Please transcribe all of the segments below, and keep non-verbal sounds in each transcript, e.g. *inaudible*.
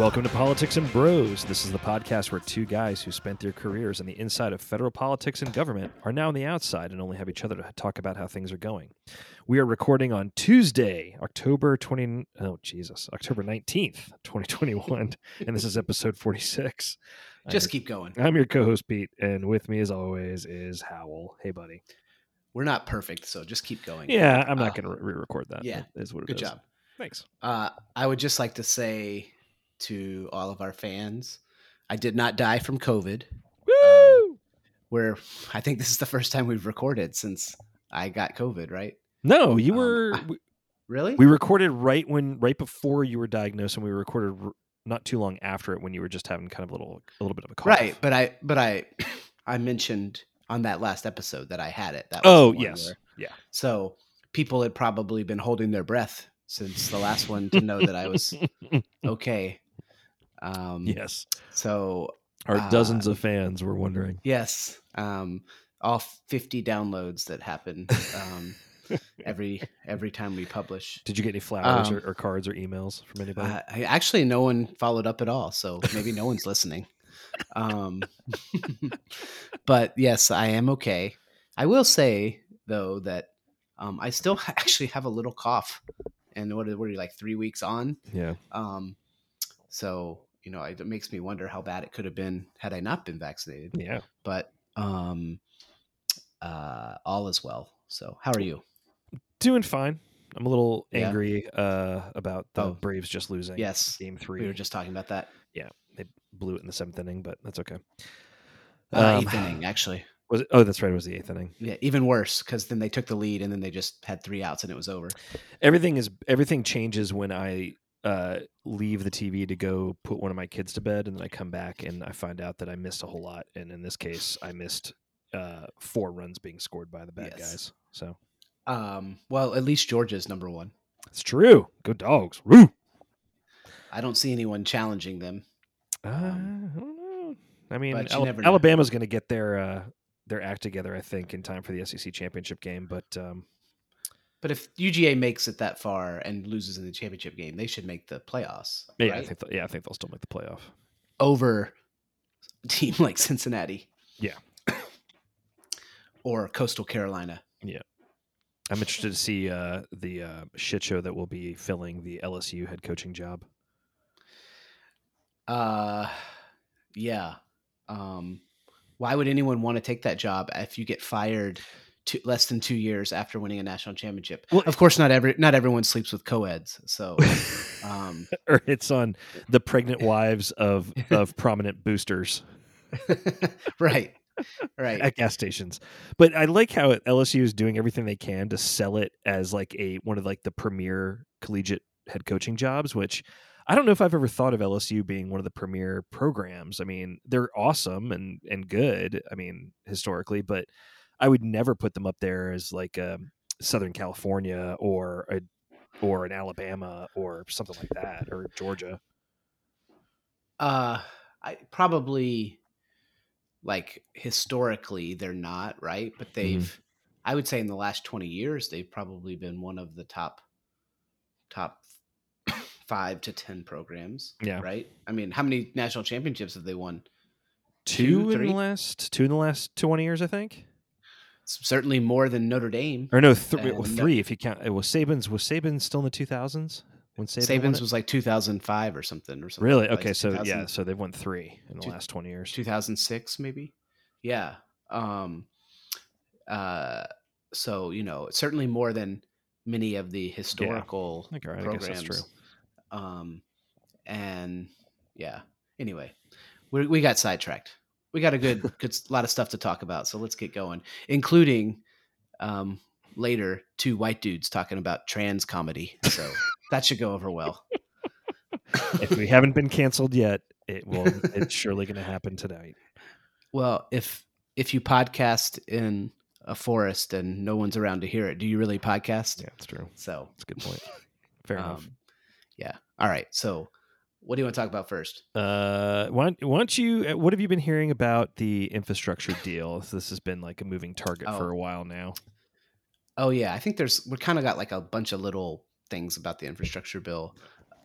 Welcome to Politics and Bros. This is the podcast where two guys who spent their careers on the inside of federal politics and government are now on the outside and only have each other to talk about how things are going. We are recording on Tuesday, October 20 oh Jesus, October 19th, 2021, *laughs* and this is episode 46. Just I'm, keep going. I'm your co-host Pete and with me as always is Howell. Hey buddy. We're not perfect, so just keep going. Yeah, I'm not Uh, going to re-record that. yeah, is what it Good is. job. Thanks. Uh, I would just like to say to all of our fans, I did not die from COVID. Woo! Where I think this is the first time we've recorded since I got COVID. Right? no, you um, were I- Really? We recorded right when right before you were diagnosed, and we recorded r- not too long after it when you were just having kind of a little a little bit of a cough. right, but I but I *coughs* I mentioned on that last episode that I had it. That was Oh yes. where- Yeah. so people had probably been holding their breath since the last one to know that I was *laughs* okay. Um, yes. So Our uh, dozens of fans were wondering. Yes. Um, all 50 downloads that happen um, *laughs* every every time we publish. Did you get any flowers um, or, or cards or emails from anybody? Uh, I, actually, no one followed up at all, so maybe no one's listening. Um, *laughs* but yes, I am okay. I will say though that um, I still *laughs* actually have a little cough, and what are, what are you like three weeks on? yeah. Um, so you know, it makes me wonder how bad it could have been had I not been vaccinated. Yeah. but um uh all is well so how are you Doing fine. I'm a little Yeah. angry uh, about the Oh. Braves just losing. yes Game three. we were just talking about that Yeah, they blew it in the seventh inning, but that's okay. uh, Um, eighth inning actually Was it? Oh, that's right. It was the eighth inning. yeah even worse because then they took the lead and then they just had three outs and it was over everything is everything changes when I uh, leave the TV to go put one of my kids to bed, and then I come back and I find out that I missed a whole lot. And in this case, I missed uh, four runs being scored by the bad Yes. guys. So um well at least georgia's number one it's true. Good dogs. Woo! i don't see anyone challenging them Uh, I don't know. I mean, Al- Alabama's going to get their uh, their act together, I think, in time for the SEC championship game. But um, but if uga makes it that far and loses in the championship game they should make the playoffs yeah, I think th- yeah, I think they'll still make the playoff. over a *laughs* team like cincinnati Yeah. or coastal carolina Yeah. I'm interested to see uh, the uh, shit show that will be filling the LSU head coaching job. Uh, yeah. Um, why would anyone want to take that job if you get fired two, less than two years after winning a national championship? Well- of course, not every not everyone sleeps with co-eds, so *laughs* um, or it's on the pregnant wives of of *laughs* prominent boosters *laughs* right, right. at gas stations. But I like how LSU is doing everything they can to sell it as like a one of like the premier collegiate head coaching jobs, which I don't know if I've ever thought of LSU being one of the premier programs. I mean, they're awesome and and good. I mean, historically, but I would never put them up there as like a Southern California or a or an Alabama or something like that or Georgia. Uh, I probably like historically they're not right, but they've. I would say in the last twenty years they've probably been one of the top top five to ten programs. Yeah. Right. I mean, how many national championships have they won? two, Two, in the last two in the last twenty years, I think. Certainly more than Notre Dame. Or no, th- well, And- three if you count. It was Saban's. Was Saban still in the two thousands when Saban? Saban's was like 2005 or something or something. really like okay. So yeah, so they've won three in the Two- last twenty years. 2006 maybe. Yeah. Um uh so, you know, certainly more than many of the historical think, all right, programs. Um and yeah. Anyway, we we got sidetracked. We got a good *laughs* good lot of stuff to talk about, so let's get going, including um later two white dudes talking about trans comedy. So that should go over well. if we haven't been canceled yet, it will. It's surely going to happen tonight. Well, if if you podcast in a forest and no one's around to hear it, do you really podcast? Yeah, it's true. So, That's a good point. Fair *laughs* enough. um, yeah. All right. So, what do you want to talk about first? Uh, why, why don't you? uh, What have you been hearing about the infrastructure deal? This has been like a moving target for Oh. a while now. Oh yeah, I think there's we kind of got like a bunch of little things about the infrastructure bill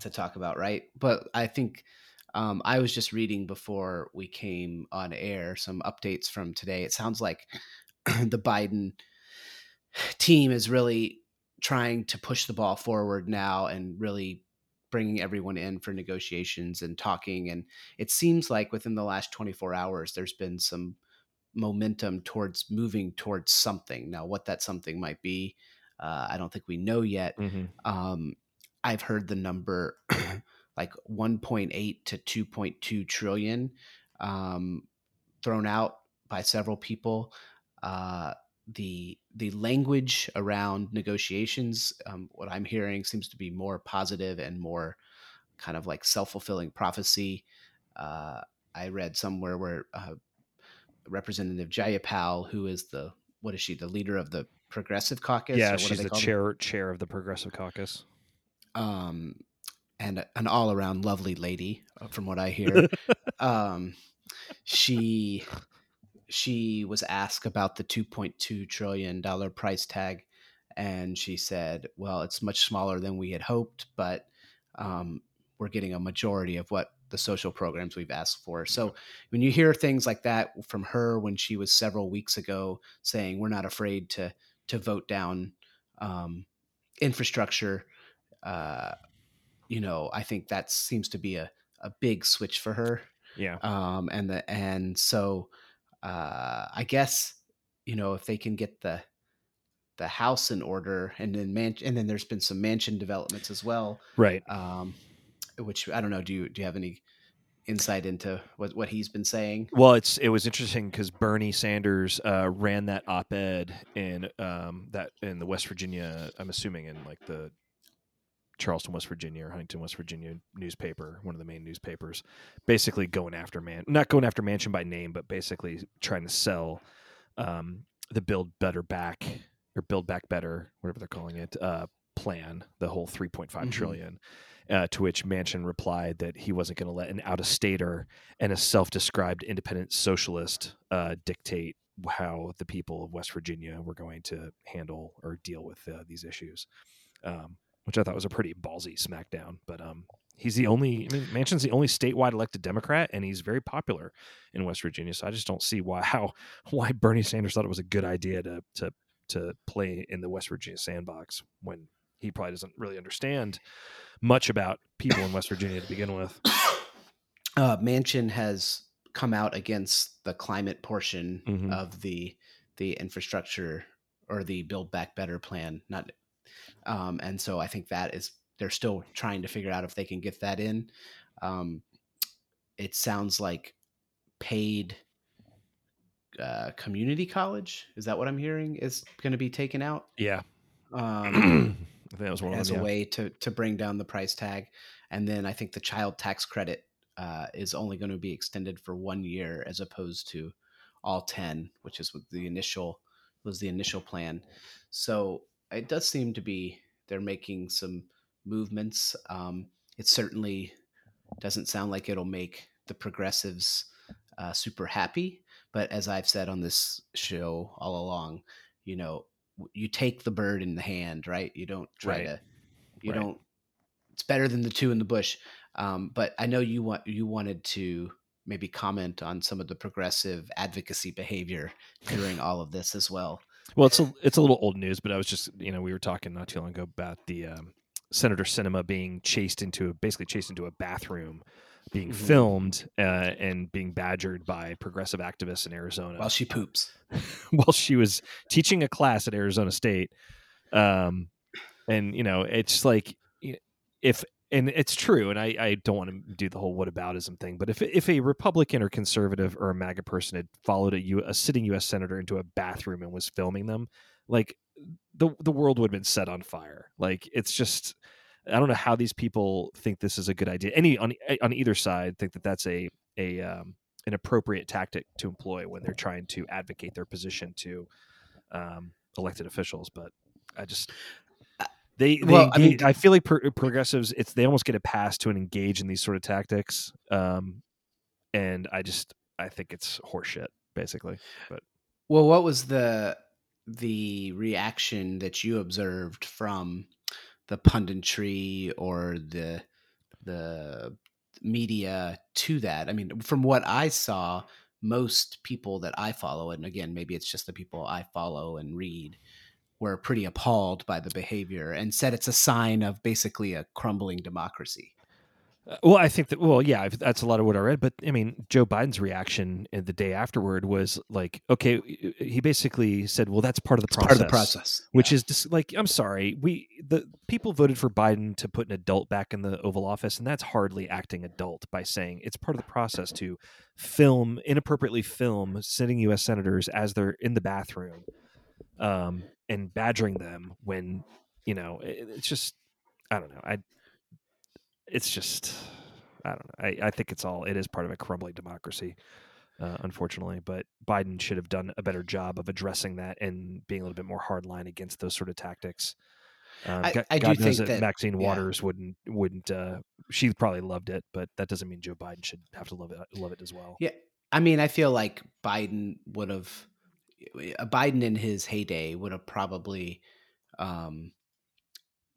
to talk about, right? But I think um, I was just reading before we came on air some updates from today. It sounds like *clears throat* the Biden team is really trying to push the ball forward now and really bringing everyone in for negotiations and talking. And it seems like within the last 24 hours, there's been some momentum towards moving towards something. Now, what that something might be, uh, I don't think we know yet. Mm-hmm. Um, I've heard the number *clears throat* like 1.8 to 2.2 trillion um, thrown out by several people. Uh, the the language around negotiations, um, what I'm hearing seems to be more positive and more kind of like self fulfilling prophecy. Uh, I read somewhere where uh, Representative Jayapal, who is the what is she, the leader of the Progressive Caucus? Yeah, she's the chair them? chair of the Progressive Caucus. Um, and an all around lovely lady, uh, from what I hear. *laughs* um, she she was asked about the 2.2 trillion dollar price tag and she said well it's much smaller than we had hoped but um, we're getting a majority of what the social programs we've asked for. So when you hear things like that from her when she was several weeks ago saying we're not afraid to to vote down um, infrastructure uh, you know i think that seems to be a, a big switch for her yeah. um, and the and so uh, I guess you know if they can get the the house in order, and then man, and then there's been some Manchin developments as well, right? Um, which I don't know. Do you do you have any insight into what what he's been saying? Well, it's it was interesting because Bernie Sanders uh, ran that op-ed in um, that in the West Virginia. I'm assuming in like the Charleston, West Virginia, or Huntington, West Virginia newspaper, one of the main newspapers, basically going after man, not going after Manchin by name, but basically trying to sell um, the Build Better Back or Build Back Better, whatever they're calling it, uh, plan, the whole three point five mm-hmm. trillion. Uh, to which Manchin replied that he wasn't going to let an out of stater and a self described independent socialist uh, dictate how the people of West Virginia were going to handle or deal with uh, these issues. Um, which I thought was a pretty ballsy smackdown. But um, he's the only I mean, Manchin's the only statewide elected Democrat, and he's very popular in West Virginia. So I just don't see why *laughs* how why Bernie Sanders thought it was a good idea to to to play in the West Virginia sandbox when he probably doesn't really understand much about people in West Virginia to begin with. *coughs* Uh, Manchin has come out against the climate portion mm-hmm. of the the infrastructure or the Build Back Better plan, not um, and so I think that is they're still trying to figure out if they can get that in. Um, it sounds like paid uh, community college. Is that what I'm hearing is going to be taken out? Yeah. Um, *clears throat* I think that was one as them, a yeah. way to to bring down the price tag, and then I think the child tax credit uh, is only going to be extended for one year as opposed to all ten, which is what the initial was the initial plan. So it does seem to be they're making some movements. Um, it certainly doesn't sound like it'll make the progressives uh, super happy. But as I've said on this show all along, you know, you take the bird in the hand, right? You don't try right. to, you right. don't. It's better than the two in the bush. Um, but I know you want you wanted to maybe comment on some of the progressive advocacy behavior during all of this as well. Well, it's a it's a little old news, but I was just you know we were talking not too long ago about the um, Senator Sinema being chased into basically chased into a bathroom, being mm-hmm. filmed uh, and being badgered by progressive activists in Arizona while she poops, *laughs* while she was teaching a class at Arizona State. Um, and you know it's like if and it's true, and I, I don't want to do the whole "what whataboutism thing, but if if a Republican or conservative or a MAGA person had followed a, U, a sitting U.S. senator into a bathroom and was filming them, like the the world would have been set on fire. Like it's just, I don't know how these people think this is a good idea. Any on on either side think that that's a a um, an appropriate tactic to employ when they're trying to advocate their position to um, elected officials. But I just they, they well, I mean, I feel like pro- progressives, it's they almost get a pass to an engage in these sort of tactics, um, and I just I think it's horseshit, basically. But well, what was the the reaction that you observed from the punditry or the the media to that. I mean, from what I saw, most people that I follow, and again, maybe it's just the people I follow and read, were pretty appalled by the behavior and said it's a sign of basically a crumbling democracy. Uh, well, I think that well, yeah, that's a lot of what I read. But I mean, Joe Biden's reaction the day afterward was like, okay, he basically said, "Well, that's part of the it's process." Part of the process, which yeah. is just like, I'm sorry, we the people voted for Biden to put an adult back in the Oval Office, and that's hardly acting adult by saying it's part of the process to film inappropriately film sitting U.S. senators as they're in the bathroom, um, and badgering them when you know it, it's just I don't know I it's just I don't know. I, I think it's all it is part of a crumbling democracy, uh, unfortunately. But Biden should have done a better job of addressing that and being a little bit more hardline against those sort of tactics. Um, I, God, I God knows think that Maxine yeah. Waters wouldn't wouldn't. Uh, she probably loved it, but that doesn't mean Joe Biden should have to love it love it as well. Yeah, I mean, I feel like Biden would have Biden in his heyday would have probably, um,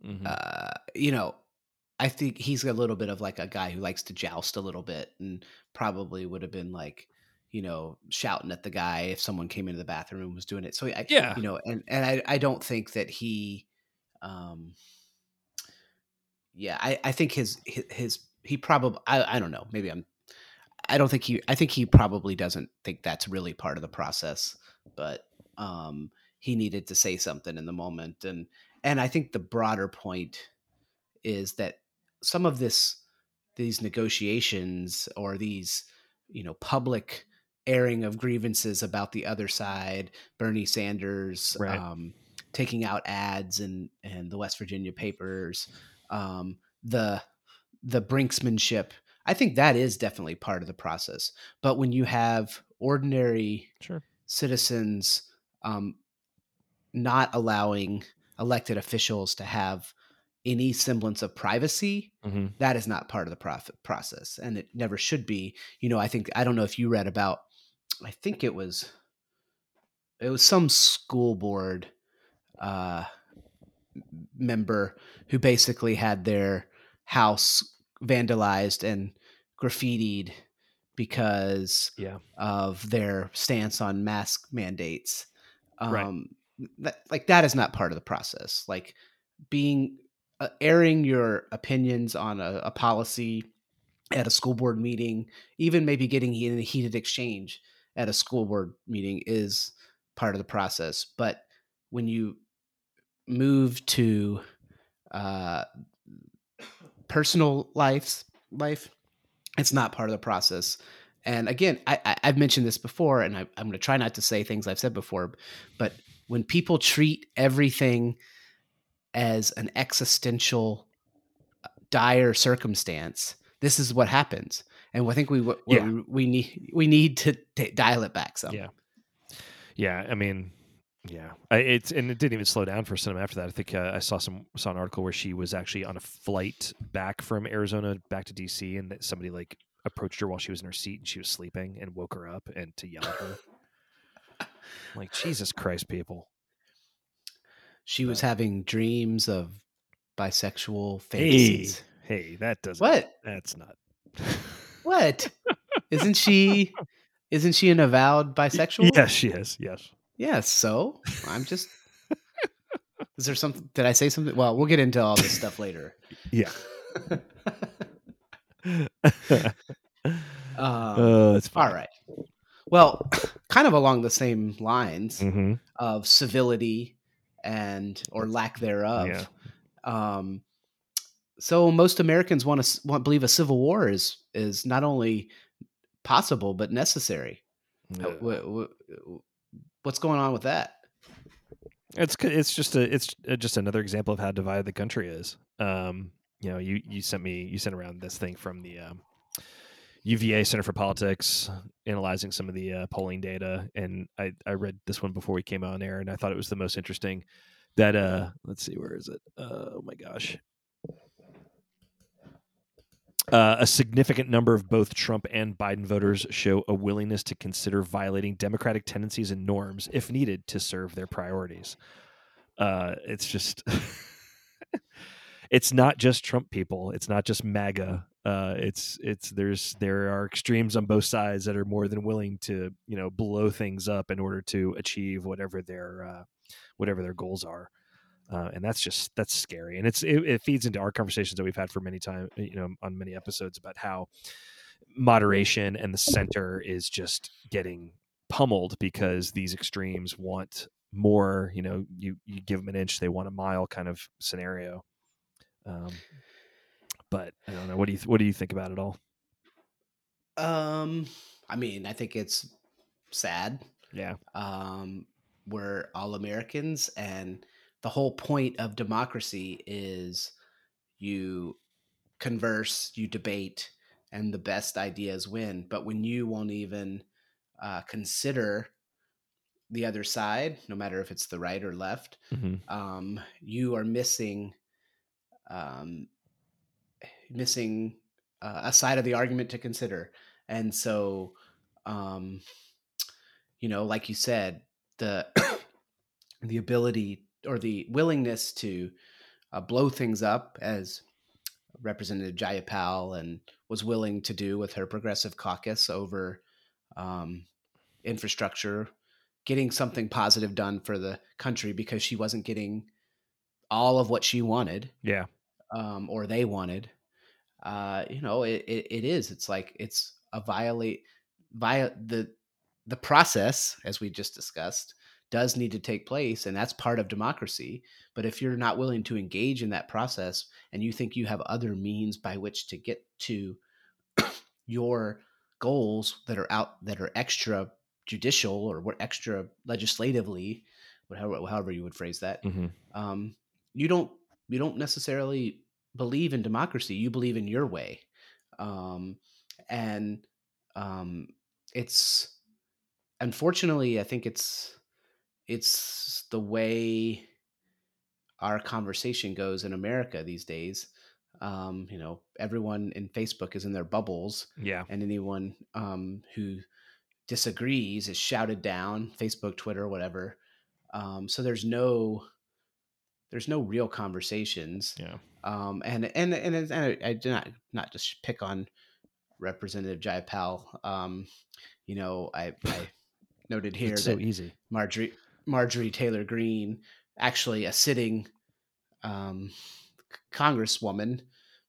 Mhm. uh, you know, I think he's a little bit of like a guy who likes to joust a little bit and probably would have been like, you know, shouting at the guy if someone came into the bathroom and was doing it. So I, Yeah. you know, and and I, I don't think that he, um, yeah, I I think his his, his he probably I I don't know maybe I'm I don't think he I think he probably doesn't think that's really part of the process, but um, he needed to say something in the moment and and I think the broader point is that some of this these negotiations or these you know public airing of grievances about the other side bernie sanders Right. um, taking out ads and and the west virginia papers um, the the brinksmanship i think that is definitely part of the process but when you have ordinary Sure. Citizens um, not allowing elected officials to have any semblance of privacy hmm that is not part of the prof- process and it never should be. You know i think i don't know if you read about i think it was it was some school board uh member who basically had their house vandalized and graffitied because Yeah. of their stance on mask mandates um Right. that, like that is not part of the process like being uh, airing your opinions on a, a policy at a school board meeting, even maybe getting in a heated exchange at a school board meeting is part of the process. But when you move to uh, personal life, life, it's not part of the process. And again, I, I, I've mentioned this before, and I, I'm going to try not to say things I've said before, but when people treat everything as an existential uh, dire circumstance this is what happens and i think we what Yeah. we, we need we need to t- dial it back some Yeah. Yeah, I mean, yeah, I, it's and it didn't even slow down for a Sinema after that. I think uh, I saw some saw an article where she was actually on a flight back from Arizona back to DC, and that somebody like approached her while she was in her seat and she was sleeping and woke her up and to yell at her. like Jesus Christ, people! she was having dreams of bisexual Hey, fantasies hey, that doesn't. what That's not. what isn't she *laughs* isn't she an avowed bisexual Yes, she is. Yes. Yes so i'm just *laughs* is there something did i say something well we'll get into all this stuff later Yeah. *laughs* um, Oh, it's All right. Well, *coughs* kind of along the same lines Mm-hmm. of civility and or lack thereof. Yeah. Um, so most Americans want to want believe a civil war is is not only possible but necessary. Uh, wh- What's going on with that? It's it's just a it's uh, just another example of how divided the country is. Um, you know, you you sent me you sent around this thing from the um, UVA Center for Politics, analyzing some of the uh, polling data, and I I read this one before we came on air, and I thought it was the most interesting. That uh, let's see, where is it? Uh, oh my gosh. Uh, a significant number of both Trump and Biden voters show a willingness to consider violating democratic tendencies and norms if needed to serve their priorities. Uh, it's just, *laughs* it's not just Trump people. It's not just MAGA. Uh, it's it's there's there are extremes on both sides that are more than willing to you know blow things up in order to achieve whatever their uh, whatever their goals are. Uh, and that's just that's scary, and it's it, it, feeds into our conversations that we've had for many time you know, on many episodes about how moderation and the center is just getting pummeled because these extremes want more. You know, you you give them an inch, they want a mile, kind of scenario. Um, but I don't know. What do you what do you think about it all? Um, I mean, I think it's sad. Yeah. Um, we're all Americans, and the whole point of democracy is you converse, you debate, and the best ideas win. But when you won't even uh, consider the other side, no matter if it's the right or left, mm-hmm. um, you are missing um, missing uh, a side of the argument to consider. And so, um, you know, like you said, the *coughs* the ability or the willingness to uh, blow things up, as Representative Jayapal and was willing to do with her progressive caucus over um, infrastructure, getting something positive done for the country because she wasn't getting all of what she wanted. Yeah. Um, or they wanted uh, you know, it, it, it is. It's like it's a violate via the the process, as we just discussed, does need to take place, and that's part of democracy. But if you're not willing to engage in that process, and you think you have other means by which to get to *coughs* your goals that are out that are extra judicial or what extra legislatively, however, however you would phrase that, mm-hmm. um, you don't you don't necessarily believe in democracy. You believe in your way, um, and um, it's unfortunately, I think it's it's the way our conversation goes in America these days. Um, you know, everyone in Facebook is in their bubbles. Yeah. And anyone um, who disagrees is shouted down, Facebook, Twitter, whatever. Um, so there's no there's no real conversations. Yeah. Um, and and and, and I, I do not not just pick on Representative Jayapal. Um, you know, I, I noted here it's so easy. Marjorie Marjorie Taylor Greene, actually a sitting um, congresswoman,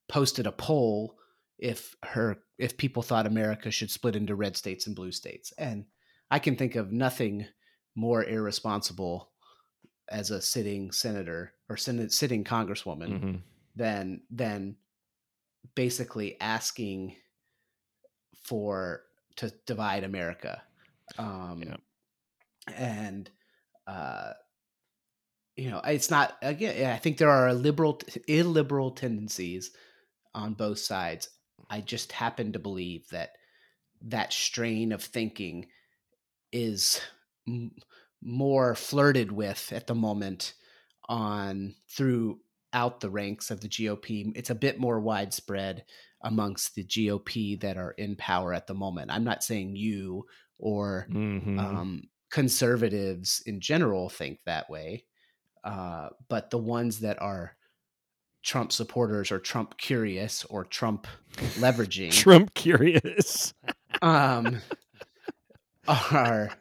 posted a poll if her if people thought America should split into red states and blue states, and I can think of nothing more irresponsible as a sitting senator or sitting congresswoman mm-hmm. than than basically asking for to divide America. Um, yeah. And uh, you know, it's not again. I think there are liberal, illiberal tendencies on both sides. I just happen to believe that that strain of thinking is more flirted with at the moment on throughout the ranks of the GOP. It's a bit more widespread amongst the GOP that are in power at the moment. I'm not saying you or mm-hmm. um, conservatives in general think that way, uh, but the ones that are Trump supporters or Trump curious or Trump *laughs* leveraging Trump curious *laughs* um, are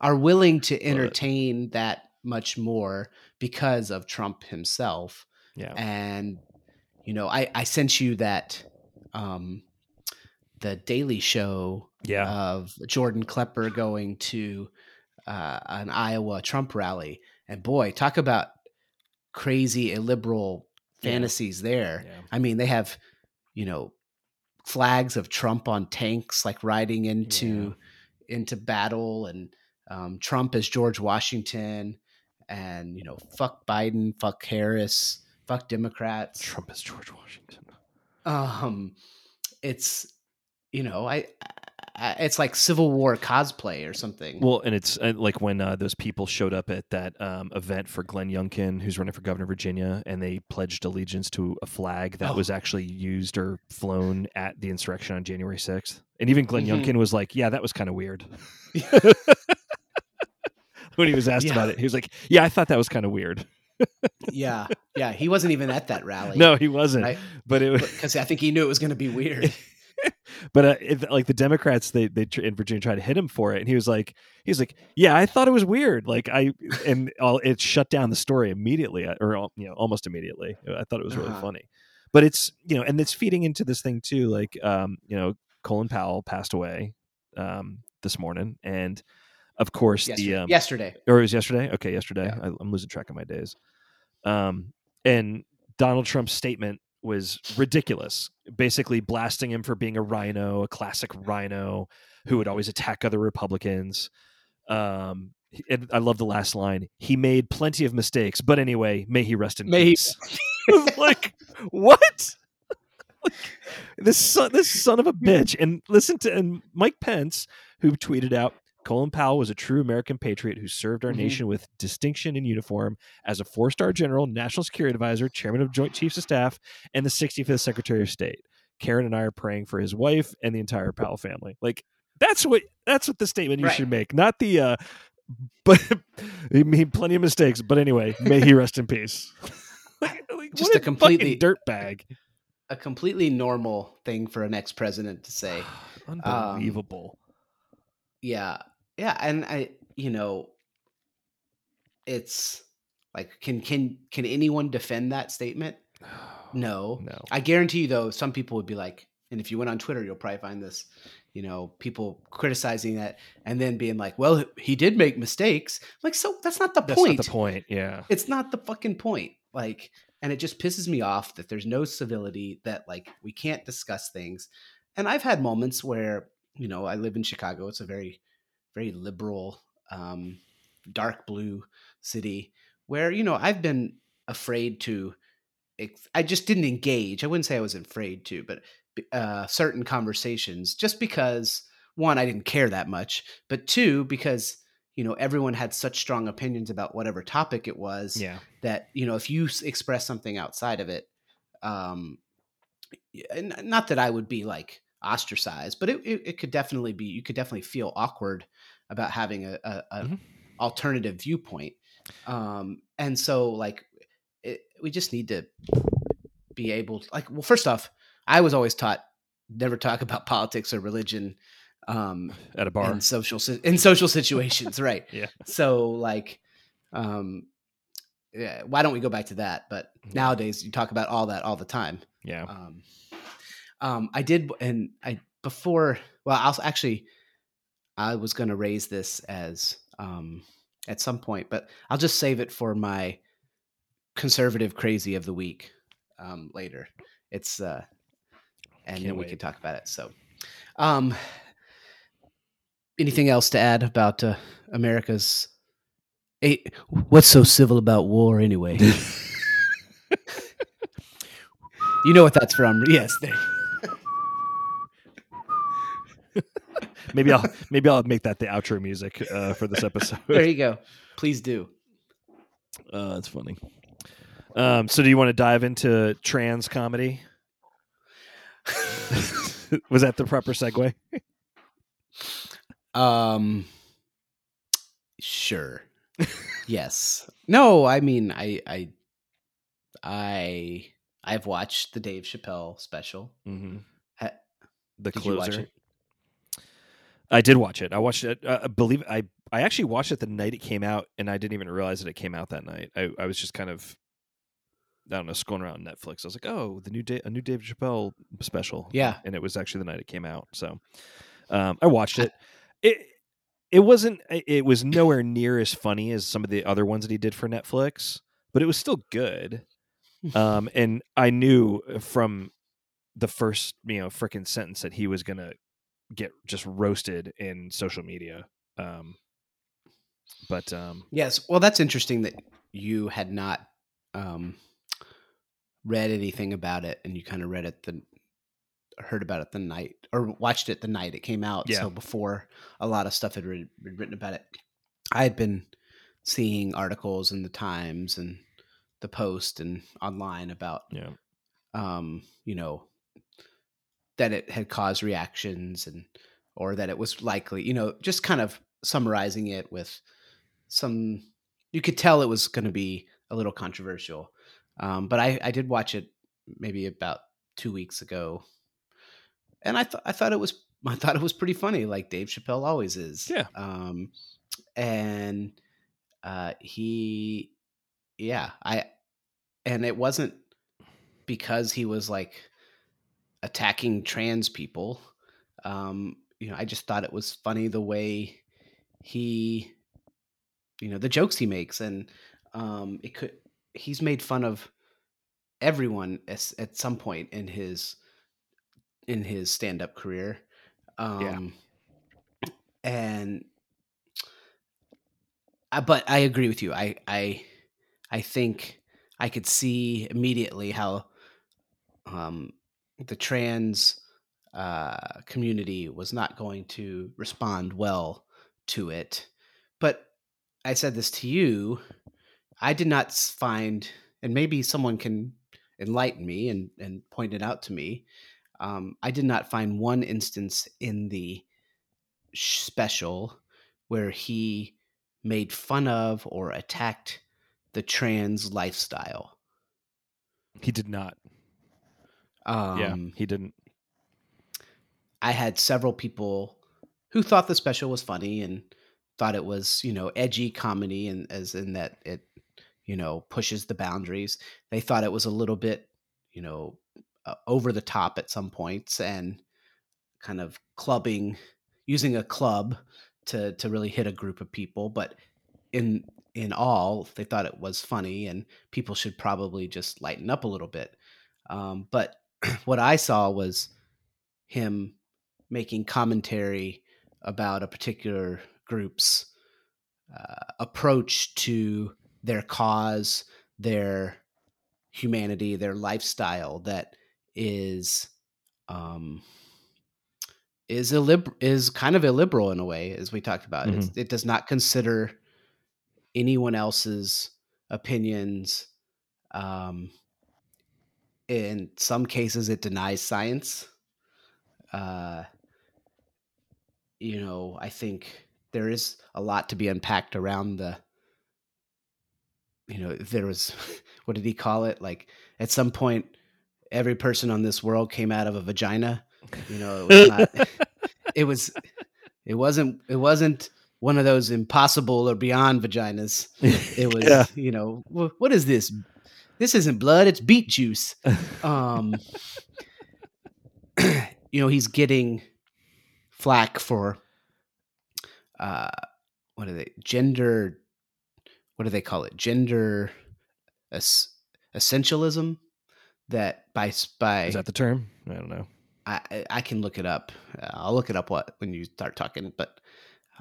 are willing to entertain that much more because of Trump himself. Yeah. And you know, I I sent you that um the Daily Show yeah. of Jordan Klepper going to uh, an Iowa Trump rally, and boy, talk about crazy illiberal fantasies yeah. there. Yeah. I mean, they have you know flags of Trump on tanks, like riding into into battle, and um, Trump as George Washington, and you know, fuck Biden, fuck Harris, fuck Democrats. Trump as George Washington. Um, it's you know, I, I it's like Civil War cosplay or something. Well, and it's uh, like when uh, those people showed up at that um, event for Glenn Youngkin, who's running for governor of Virginia, and they pledged allegiance to a flag that oh. was actually used or flown at the insurrection on January 6th. And even Glenn mm-hmm. Youngkin was like, "Yeah, that was kind of weird." *laughs* when he was asked yeah. about it. He was like, "Yeah, I thought that was kind of weird." yeah, yeah. He wasn't even at that rally. no, he wasn't. But it was because I think he knew it was going to be weird. *laughs* *laughs* but uh, it, like the Democrats, they they tr- in Virginia tried to hit him for it, and he was like, he was like, yeah, I thought it was weird. Like I and all it shut down the story immediately, uh, or you know, almost immediately. I thought it was really Uh-huh. funny, but it's you know, and it's feeding into this thing too. Like um, you know, Colin Powell passed away um this morning, and of course yesterday. the um, yesterday. or it was yesterday. Okay, yesterday. Yeah. I, I'm losing track of my days. Um, and Donald Trump's statement was ridiculous, basically blasting him for being a RINO, a classic RINO who would always attack other Republicans. Um, and I love the last line. He made plenty of mistakes, but anyway, may he rest in May he- peace. *laughs* *laughs* Was like, what? *laughs* Like, this son, this son of a bitch. And listen to and Mike Pence, who tweeted out, Colin Powell was a true American patriot who served our Mhm. nation with distinction in uniform as a four-star general, national security advisor, chairman of Joint Chiefs of Staff, and the 65th Secretary of State. Karen and I are praying for his wife and the entire Powell family. Like that's what that's what the statement you Right. should make, not the uh *laughs* but he made plenty of mistakes. But anyway, may he rest in peace. *laughs* like, like, Just what a completely- dirt bag. A completely normal thing for an ex president to say. *sighs* Unbelievable. Yeah, yeah, and I, you know, it's like can can can anyone defend that statement? *sighs* No. no. I guarantee you, though, some people would be like, and if you went on Twitter, you'll probably find this, you know, people criticizing that and then being like, well, he did make mistakes. Like, so that's not the That's point. not the point. Yeah. It's not the fucking point. Like, and it just pisses me off that there's no civility, that like we can't discuss things. And I've had moments where, you know, I live in Chicago. It's a very, very liberal, um, dark blue city where, you know, I've been afraid to, I just didn't engage. I wouldn't say I was afraid to, but uh, certain conversations just because one, I didn't care that much, but two, because, you know, everyone had such strong opinions about whatever topic it was Yeah. that you know if you express something outside of it um and not that i would be like ostracized but it, it, it could definitely be you could definitely feel awkward about having a, a, a Mhm. alternative viewpoint um and so like it, we just need to be able to like well first off i was always taught never talk *laughs* about politics or religion um At a bar. in social in social situations *laughs* right Yeah. so like um yeah why don't we go back to that but nowadays you talk about all that all the time Yeah. um um i did and i before well i'll actually i was going to raise this as um at some point but i'll just save it for my conservative crazy of the week um later. It's uh and Can't then we can talk about it so um anything else to add about uh, america's eh, what's so civil about war anyway? *laughs* You know what that's from. Yes there. Maybe I'll *laughs* maybe I'll make that the outro music uh, for this episode. there you go please do *laughs* Uh, that's funny. Um, so, do you want to dive into trans comedy? *laughs* Was that the proper segue? Um sure. yes. No, I mean I I I I've watched the Dave Chappelle special. Mm-hmm. Ha- The did closer. I did watch it. I watched it. Uh, I believe I I actually watched it the night it came out, and I didn't even realize that it came out that night. I, I was just kind of I don't know scrolling around Netflix. I was like, oh, the new day, a new David Chappelle special. Yeah. and it was actually the night it came out. So um, I watched it. It it wasn't. It was nowhere near as funny as some of the other ones that he did for Netflix, but it was still good. *laughs* Um, and I knew from the first you know freaking sentence that he was gonna get just roasted in social media. Um, but um, Yes. Well, that's interesting that you had not um read anything about it and you kind of read it the heard about it the night or watched it the night it came out. Yeah. So before a lot of stuff had written, been written about it, I had been seeing articles in the Times and the Post and online about yeah, um, you know, that it had caused reactions and or that it was likely, you know, just kind of summarizing it with some you could tell it was going to be a little controversial. Um, but I, I did watch it maybe about two weeks ago, and I thought I thought it was *laughs* I thought it was pretty funny, like Dave Chappelle always is. Yeah. Um, and uh, he, yeah, I, and it wasn't because he was like attacking trans people. Um, you know, I just thought it was funny the way he, you know, the jokes he makes, and um, it could. He's made fun of everyone at, at some point in his in his stand up career. Um, yeah. And but I agree with you. I I I think I could see immediately how um, the trans uh, community was not going to respond well to it. But I said this to you. I did not find, and maybe someone can enlighten me and, and point it out to me. Um, I did not find one instance in the special where he made fun of or attacked the trans lifestyle. He did not. Um, yeah, he didn't. I had several people who thought the special was funny and thought it was, you know, edgy comedy, and as in that it, you know, pushes the boundaries. They thought it was a little bit, you know, uh, over the top at some points and kind of clubbing, using a club to to really hit a group of people. But in in all, they thought it was funny, and people should probably just lighten up a little bit. Um, but *clears throat* what I saw was him making commentary about a particular group's uh, approach to their cause, their humanity, their lifestyle that is um, is illib- is kind of illiberal in a way, as we talked about. Mm-hmm. It does not consider anyone else's opinions. Um, in some cases, it denies science. Uh, you know, I think there is a lot to be unpacked around the. You know, there was, *laughs* what did he call it? Like at some point, every person on this world came out of a vagina you know, it was not. *laughs* *laughs* it was. It wasn't. It wasn't one of those impossible or beyond vaginas. It was. yeah. You know, what is this? This isn't blood. It's beet juice. *laughs* Um. *clears throat* you know, he's getting flack for. Uh, what are they? Gender. What do they call it? Gender. essentialism that by by is that the term? I don't know. I, I can look it up. I'll look it up what when you start talking, but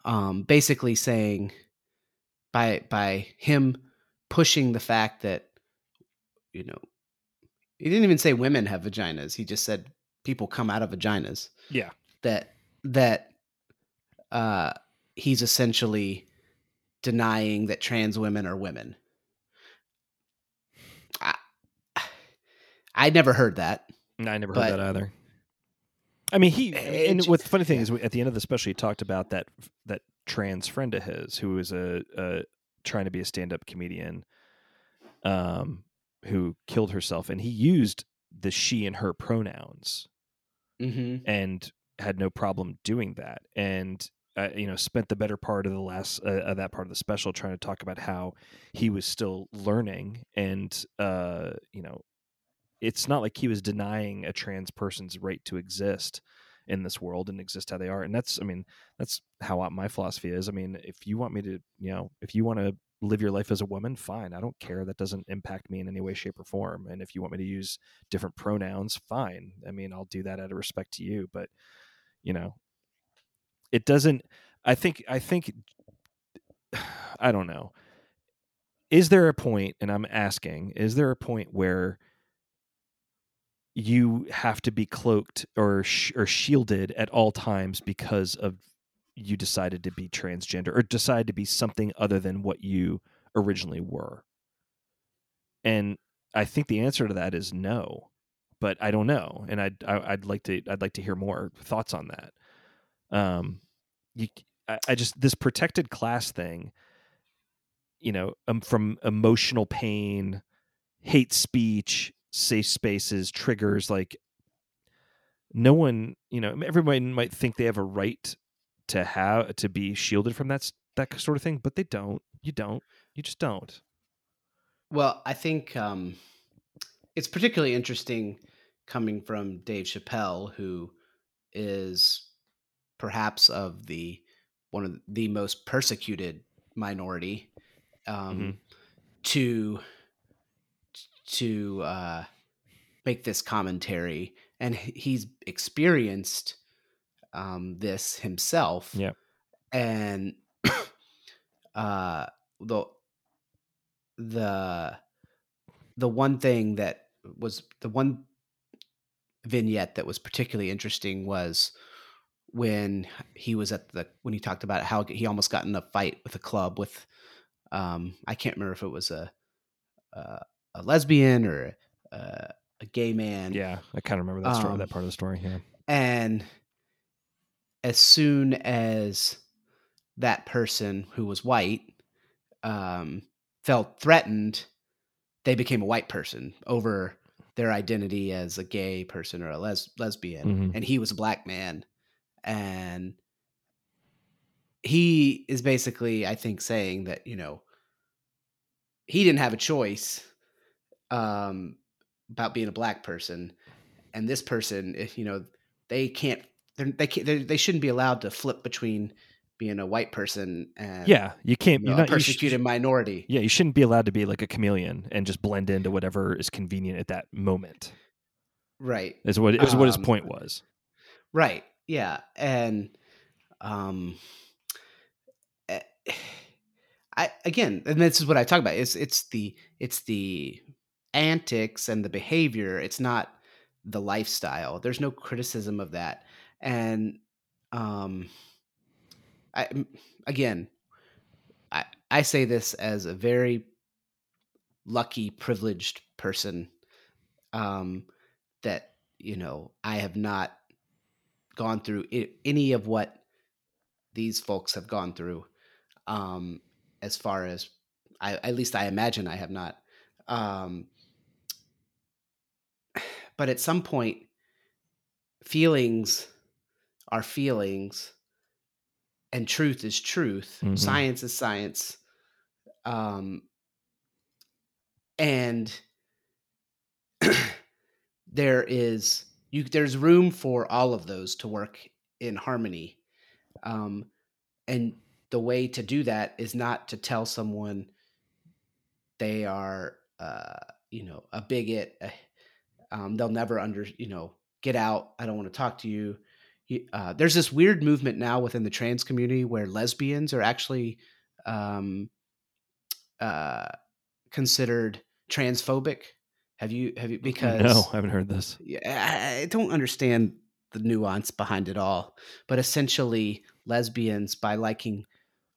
um, basically saying by by him pushing the fact that you know he didn't even say women have vaginas. He just said people come out of vaginas. Yeah. That that uh he's essentially denying that trans women are women. I I never heard that. I never heard that either. I mean, he and what the funny thing is, at the end of the special, he talked about that that trans friend of his who was a, a trying to be a stand up comedian, um, who killed herself, and he used the she and her pronouns, mm-hmm. and had no problem doing that, and uh, you know spent the better part of the last uh, of that part of the special trying to talk about how he was still learning and uh, you know it's not like he was denying a trans person's right to exist in this world and exist how they are. And that's i mean that's how my philosophy is. I mean if you want me to you know if you want to live your life as a woman fine i don't care that doesn't impact me in any way shape or form and if you want me to use different pronouns fine i mean i'll do that out of respect to you but you know it doesn't i think i think *sighs* i don't know. Is there a point and i'm asking is there a point where you have to be cloaked or sh- or shielded at all times because of you decided to be transgender or decide to be something other than what you originally were. And I think the answer to that is no, but I don't know, and I'd I, would i would like to I'd like to hear more thoughts on that. Um, you, I, I just this protected class thing. you know um, from emotional pain hate speech safe spaces triggers like no one you know everybody might think they have a right to have to be shielded from that that sort of thing but they don't. You don't. You just don't. Well i think um it's particularly interesting coming from dave chappelle who is perhaps of the one of the most persecuted minority um, mm-hmm. to to uh, make this commentary, and he's experienced um, this himself. Yeah, and *coughs* uh, the the the one thing that was the one vignette that was particularly interesting was when he was at the when he talked about how he almost got in a fight with a club with um I can't remember if it was a a, a lesbian or a, a, gay man. Yeah, I kind of remember that story, um, that part of the story. Yeah, and as soon as that person who was white um, felt threatened, they became a white person over their identity as a gay person or a les- lesbian, mm-hmm. and he was a black man, and he is basically, I think, saying that you know he didn't have a choice um, about being a black person, and this person, if you know, they can't, they can't, they shouldn't be allowed to flip between being a white person and yeah you can't you know, you're not persecuted you sh- minority. yeah you shouldn't be allowed to be like a chameleon and just blend into whatever is convenient at that moment. Right. Is what is um, what his um, point was. right yeah and um eh, i again and this is what i talk about it's it's the it's the antics and the behavior it's not the lifestyle there's no criticism of that and um I again, I I say this as a very lucky, privileged person. Um, that you know, I have not gone through any of what these folks have gone through. Um, as far as I, at least I imagine I have not. Um, but at some point, feelings are feelings and truth is truth. Mm-hmm. Science is science. Um, and *clears throat* there is you there's room for all of those to work in harmony. Um, and the way to do that is not to tell someone they are uh, you know a bigot uh, um, they'll never under you know get out i don't want to talk to you uh, there's this weird movement now within the trans community where lesbians are actually um, uh, considered transphobic. Have you have you *laughs* because no, I haven't heard this. Yeah, I don't understand the nuance behind it all, but essentially, lesbians by liking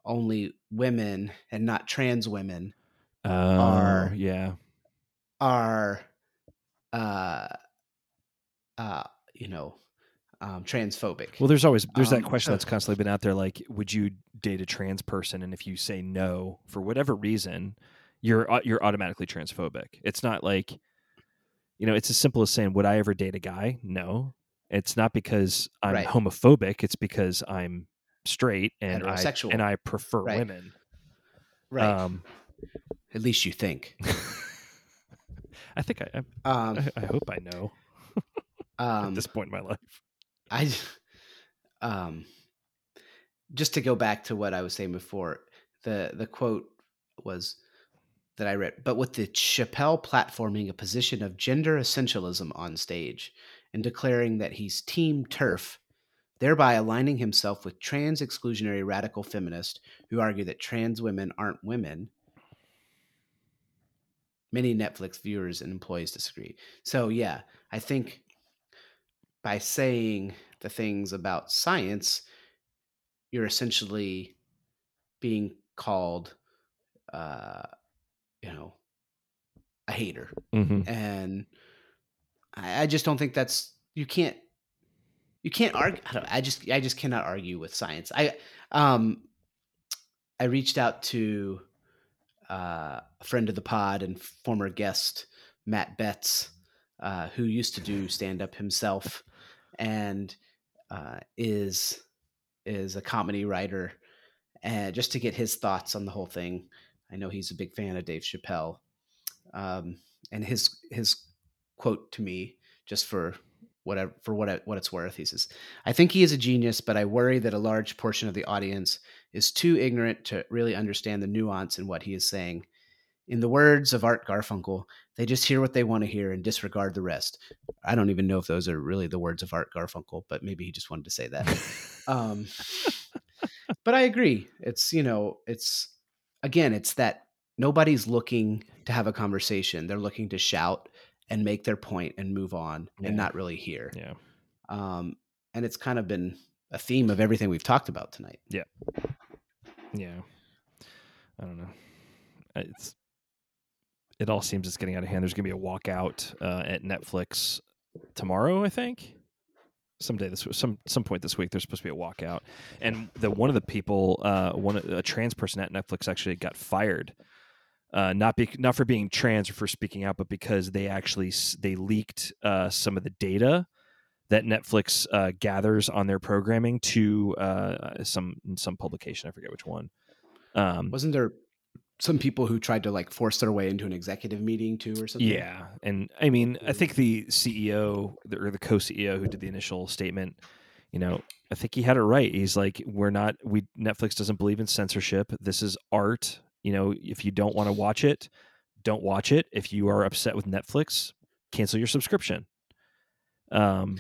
only women and not trans women uh, are yeah are uh uh you know um, transphobic. Well, there's always there's that um, question that's *laughs* constantly been out there. Like, would you date a trans person? And if you say no for whatever reason, you're you're automatically transphobic. It's not like, you know, it's as simple as saying, would I ever date a guy? No. It's not because I'm right. homophobic. It's because I'm straight and I and I prefer right. women. Right. Um, At least you think. *laughs* I think I, I, um, I, I hope I know. *laughs* um, at this point in my life. I, um, just to go back to what I was saying before, the the quote was that I read, but with the Chappelle platforming a position of gender essentialism on stage and declaring that he's team TERF, thereby aligning himself with trans exclusionary radical feminists who argue that trans women aren't women. Many Netflix viewers and employees disagree. So yeah, I think by saying the things about science, you're essentially being called, uh, you know, a hater. Mm-hmm. And I, I, just don't think that's you can't you can't argue. I, I, just I just cannot argue with science. I um I reached out to uh, a friend of the pod and former guest Matt Betts, uh, who used to do *laughs* stand up himself, and uh, is is a comedy writer, and just to get his thoughts on the whole thing. I know he's a big fan of Dave Chappelle, um, and his his quote to me, just for whatever for what what it's worth, he says, "I think he is a genius, but I worry that a large portion of the audience is too ignorant to really understand the nuance in what he is saying." In the words of Art Garfunkel, they just hear what they want to hear and disregard the rest. I don't even know if those are really the words of Art Garfunkel, but maybe he just wanted to say that. um, but I agree. It's, you know, it's, again, it's that nobody's looking to have a conversation. They're looking to shout and make their point and move on Yeah. and not really hear. Yeah. Um, and it's kind of been a theme of everything we've talked about tonight. Yeah. I don't know. It's it all seems it's getting out of hand. There's going to be a walkout uh, at Netflix tomorrow, I think. Someday this some some point this week, there's supposed to be a walkout, and the one of the people, uh, one a trans person at Netflix actually got fired, uh, not be, not for being trans or for speaking out, but because they actually they leaked uh, some of the data that Netflix uh, gathers on their programming to uh, some some publication. I forget which one. Um, Wasn't there some people who tried to like force their way into an executive meeting too or something? Yeah, and I mean, I think the CEO or the co-CEO who did the initial statement, you know, I think he had it right. He's like, "We're not. We Netflix doesn't believe in censorship. This is art. You know, if you don't want to watch it, don't watch it. If you are upset with Netflix, cancel your subscription." Um,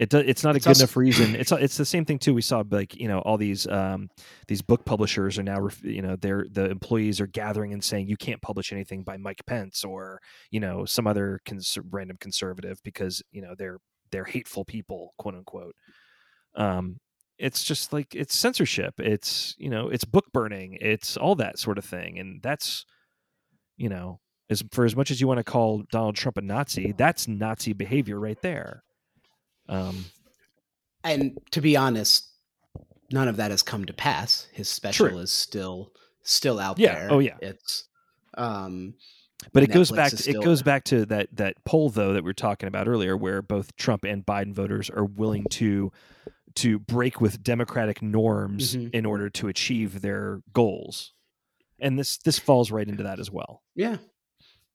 it it's not It's a good also- enough reason. It's it's the same thing too. We saw like you know all these um these book publishers are now ref- you know they're the employees are gathering and saying you can't publish anything by Mike Pence or you know some other cons- random conservative because you know they're they're hateful people quote unquote um it's just like it's censorship it's you know it's book burning it's all that sort of thing and that's you know as for as much as you want to call Donald Trump a Nazi that's Nazi behavior right there um And to be honest, none of that has come to pass. His special True. is still still out Yeah. there. Oh, yeah. It's um But it goes back. To, it goes back to that that poll though that we were talking about earlier, where both Trump and Biden voters are willing to to break with democratic norms Mhm. in order to achieve their goals, and this this falls right into that as well. yeah.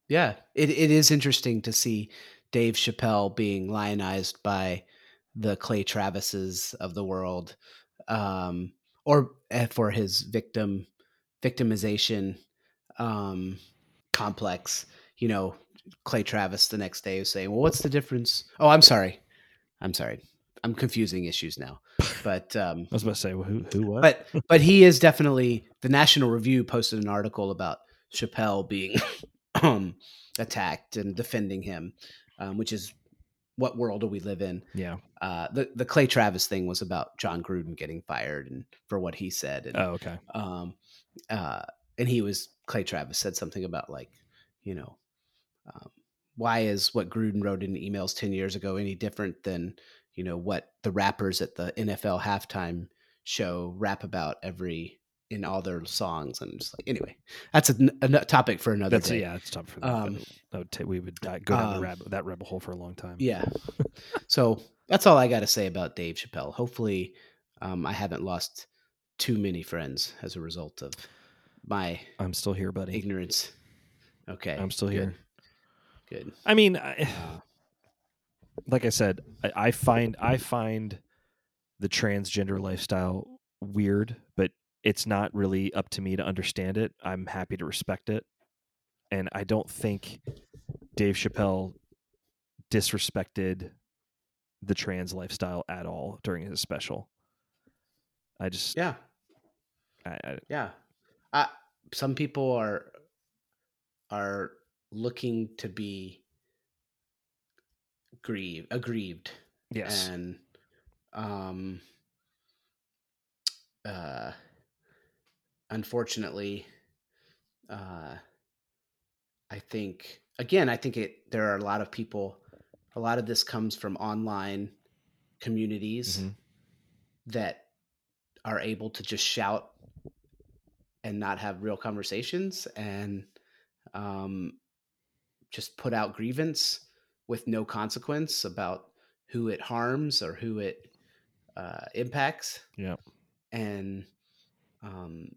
Yeah. It it is interesting to see Dave Chappelle being lionized by the Clay Travises of the world. Um or eh, for his victim victimization um complex. You know, Clay Travis the next day was saying, Well, what's the difference? Oh, I'm sorry. I'm sorry. I'm confusing issues now. But um I was about to say well, who who what? but but he is definitely the National Review posted an article about Chappelle being *laughs* um, attacked and defending him, um, which is what world do we live in? yeah. Uh, the the Clay Travis thing was about Jon Gruden getting fired and for what he said, and Oh, okay. um, uh, and he was Clay Travis said something about like, you know, um, why is what Gruden wrote in emails ten years ago any different than you know what the rappers at the NFL halftime show rap about every in all their songs and just like anyway, that's a topic for another That's day. yeah. It's tough for that. Um, that would ta- we would die, go down the um, rabbit, that rabbit hole for a long time. Yeah. so that's all I got to say about Dave Chappelle. Hopefully, um, I haven't lost too many friends as a result of my I'm still here, buddy. ignorance. Okay. I'm still good, here. Good. I mean, I, Uh, like I said, I, I find I find the transgender lifestyle weird, but it's not really up to me to understand it. I'm happy to respect it, and I don't think Dave Chappelle disrespected the trans lifestyle at all during his special. I just, yeah. I, I, Yeah. Uh, some people are are looking to be grieved, aggrieved, yes, and um, uh, unfortunately, uh, I think again, I think it. There are a lot of people. A lot of this comes from online communities Mhm. that are able to just shout and not have real conversations and um, just put out grievance with no consequence about who it harms or who it uh, impacts. Yeah. And um,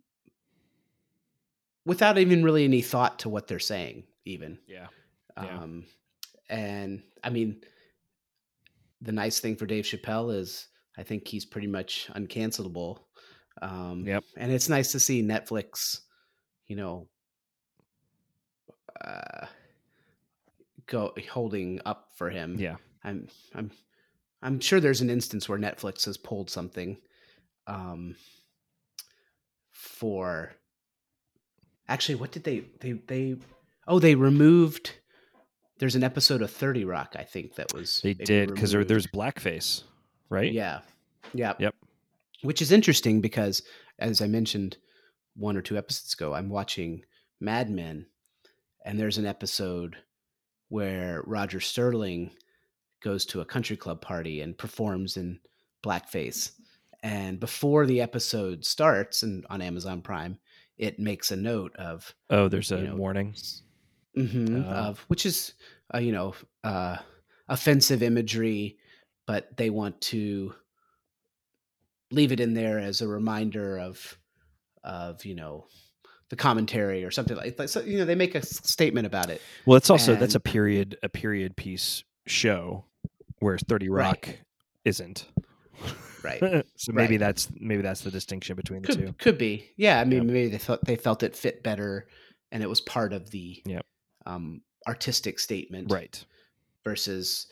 without even really any thought to what they're saying, even. Yeah. Yeah. Um, and I mean, the nice thing for Dave Chappelle is I think he's pretty much uncancelable. Um, Yep. And it's nice to see Netflix, you know, uh, go holding up for him. Yeah. I'm I'm I'm sure there's an instance where Netflix has pulled something um for actually what did they they they oh they removed there's an episode of 30 Rock I think that was They did because there, there's blackface, right? yeah yeah Yep. which is interesting because as I mentioned one or two episodes ago I'm watching Mad Men and there's an episode where Roger Sterling goes to a country club party and performs in blackface. And before the episode starts and on Amazon Prime, it makes a note of Oh, there's a You know, warning. mhm, Oh. of which is uh, you know uh, offensive imagery, but they want to leave it in there as a reminder of of you know the commentary or something like that. So you know they make a statement about it. Well, it's also that's a period a period piece show, whereas Thirty Right. Rock isn't. *laughs* Right. *laughs* so maybe Right. that's maybe that's the distinction between the two. could could be yeah i mean maybe they thought they felt it fit better and it was part of the Yep. um artistic statement Right. versus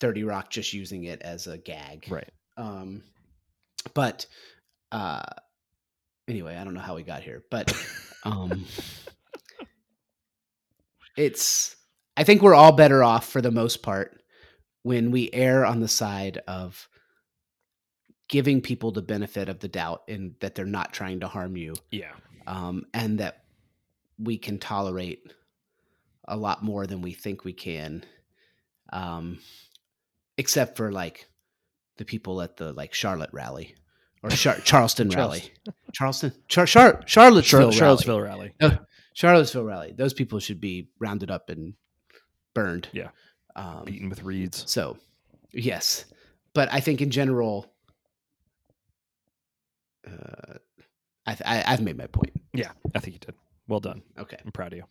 30 rock just using it as a gag Right. um but uh anyway i don't know how we got here but um *laughs* it's i think we're all better off for the most part when we err on the side of giving people the benefit of the doubt and that they're not trying to harm you Yeah. um, and that we can tolerate a lot more than we think we can um, except for like the people at the like charlotte rally or Char- *laughs* charleston rally *laughs* charleston Char- Char- charlottesville, Char- rally. Charlottesville rally. charlottesville rally those people should be rounded up and burned Yeah. um, Beaten with reeds. so yes but i think in general uh, I, th- I, i've made my point Yeah, I think you did. Well done. okay I'm proud of you.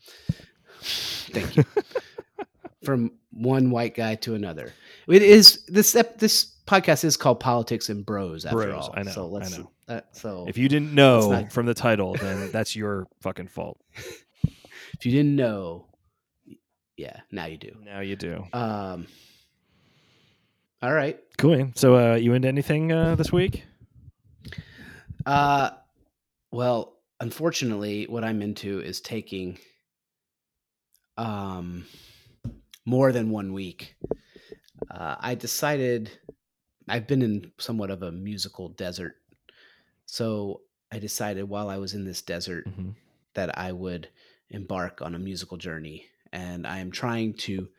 Thank you. *laughs* From one white guy to another. It is this this podcast is called Politics and Bros after Bros, all. I know, So let's know. Uh, so If you didn't know not- from the title, then that's your fucking fault. *laughs* if you didn't know, yeah, now you do. Now you do. Um all right. Cool. man. So, uh, you into anything uh, this week? Uh well, unfortunately what I'm into is taking um more than one week. Uh, I decided I've been in somewhat of a musical desert. So I decided while I was in this desert Mhm. that I would embark on a musical journey. And I am trying to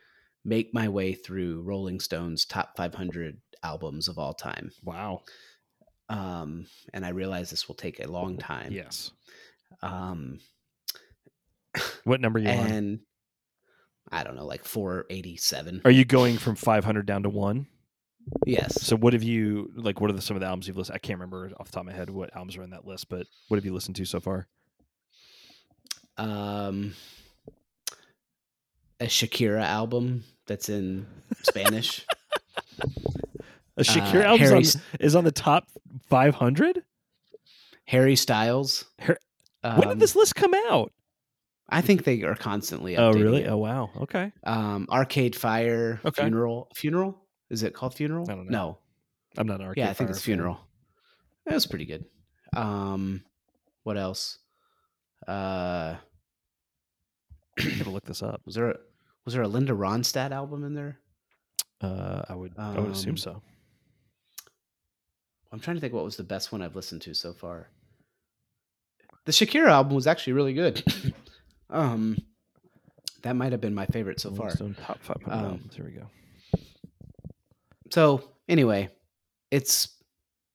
make my way through Rolling Stone's top 500 albums of all time. Wow. Um, and I realize this will take a long time. Yes. Um, What number are you on? I don't know, like 487. Are you going from 500 down to one? Yes. So, what have you like? What are the, some of the albums you've listened? I can't remember off the top of my head what albums are in that list, but what have you listened to so far? Um, a Shakira album that's in Spanish. *laughs* A Shakira Uh, album Harry, is on, is on the top 500. Harry Styles. When Um, did this list come out? I think they are constantly. Oh, really? it. Oh, wow. Okay. Um, Arcade Fire. Okay. Funeral. Funeral. Is it called Funeral? I don't know. No. I'm not an Arcade yeah, I think Fire it's. Funeral. That was pretty good. Um, what else? Uh, I'm gonna look this up. was there a, was there a Linda Ronstadt album in there? Uh, I would I would assume Um, so. I'm trying to think what was the best one I've listened to so far. The Shakira album was actually really good. *laughs* um, that might have been my favorite so far. Top 500 Um, albums. Here we go. So anyway, it's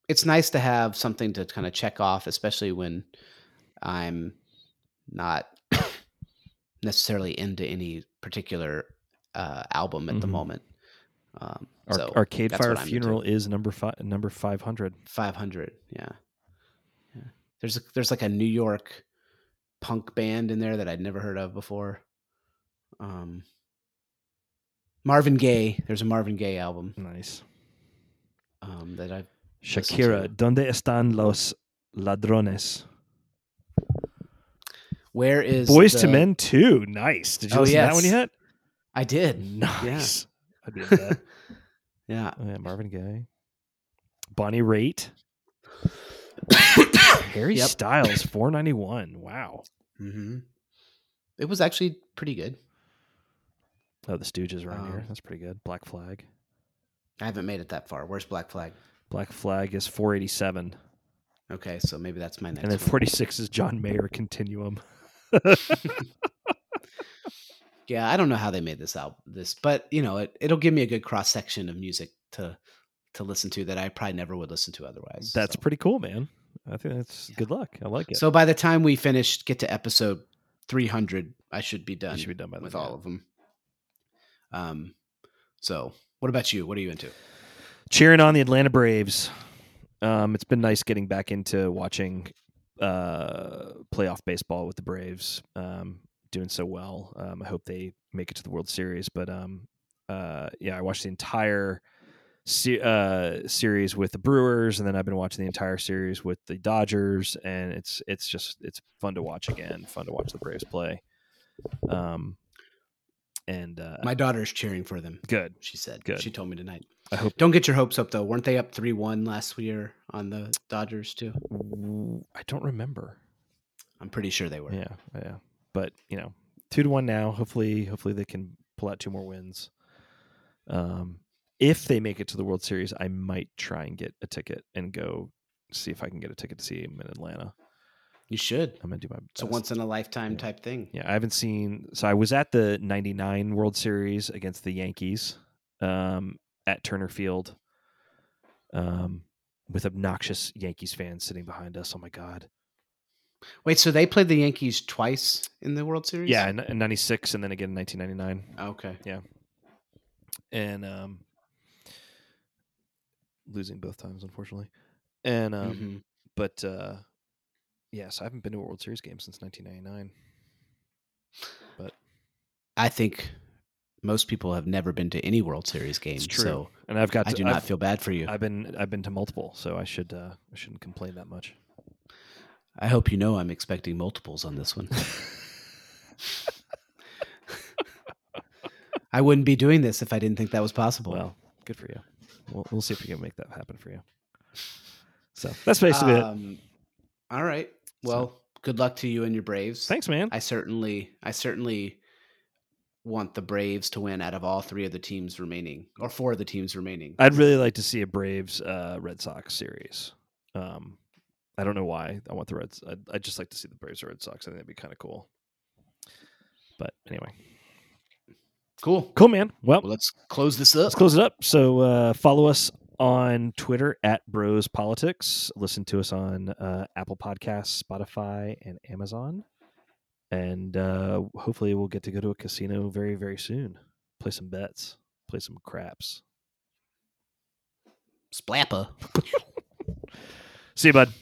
it's nice to have something to kind of check off, especially when I'm not necessarily into any particular uh, album at the Mhm. moment. Um, Ar- so Arcade Fire I'm into. Funeral is number five. Number five hundred. 500 yeah yeah there's a, there's like a new york punk band in there that i'd never heard of before um marvin gaye there's a marvin gaye album Nice. um that i've Shakira, ¿dónde están los ladrones? where is Boys the- to Men too. Nice. Did you Oh, listen to that one yes. yet? i did Nice. I'd be into that. *laughs* yeah Oh, yeah, Marvin Gaye, Bonnie Raitt, *coughs* Harry Yep. Styles, four ninety one. Wow. hmm it was actually pretty good Oh, the Stooges are around here. Um, That's pretty good. Black Flag. i haven't made it that far where's black flag Black Flag is four eighty seven, okay so maybe that's my next and then one. forty six is John Mayer Continuum. *laughs* *laughs* Yeah, I don't know how they made this album, this, but you know, it it'll give me a good cross section of music to to listen to that I probably never would listen to otherwise. That's so. pretty cool, man. I think that's Yeah. good luck. I like it. So by the time we finish, get to episode three hundred, I should be done. should be done by with all of them. Um, so what about you? What are you into? cheering on the Atlanta Braves. Um, it's been nice getting back into watching uh, playoff baseball with the Braves. Um, doing so well. Um, I hope they make it to the World Series. But um, uh, yeah, I watched the entire se- uh, series with the Brewers, and then I've been watching the entire series with the Dodgers, and it's it's just it's fun to watch again. Fun to watch the Braves play. Um, and uh, My daughter's cheering for them. good. She said. Good. She told me tonight. I hope. Don't get your hopes up though. Weren't they up three one last year on the Dodgers too? I don't remember. I'm pretty sure they were. Yeah, yeah. But you know, two to one now. Hopefully, hopefully they can pull out two more wins. Um, if they make it to the World Series, I might try and get a ticket and go see if I can get a ticket to see him in Atlanta. You should. I'm gonna do my It's a once in a lifetime Yeah. type thing. Yeah, I haven't seen. So I was at the '99 World Series against the Yankees um, at Turner Field, um, with obnoxious Yankees fans sitting behind us. Oh my god! Wait, so they played the Yankees twice in the World Series? Yeah, in, in '96 and then again in 1999. Okay. Yeah. And um, losing both times, unfortunately. And um, Mhm. but uh, yes, I haven't been to a World Series game since 1999. But I think most people have never been to any World Series game. It's true, So and I've got. I To, do not I've, feel bad for you. I've been I've been to multiple, so I should uh, I shouldn't complain that much. I hope you know I'm expecting multiples on this one. *laughs* I wouldn't be doing this if I didn't think that was possible. Well, good for you. We'll we'll see if we can make that happen for you. So that's basically it. Um, all right. Well, good luck to you and your Braves. Thanks, man. I certainly, I certainly want the Braves to win out of all three of the teams remaining, or four of the teams remaining. I'd really like to see a Braves uh, Red Sox series. Um, I don't know why. I want the Reds. I'd, I'd just like to see the Braves or Red Sox. I think that'd be kind of cool. But anyway, Cool. cool, man. Well, Well, let's close this up. let's close it up. So uh, follow us on Twitter at Bros Politics. Listen to us on uh, Apple Podcasts, Spotify, and Amazon. And uh, hopefully, we'll get to go to a casino very, very soon. Play some bets. Play some craps. Splappa. *laughs* See you, bud.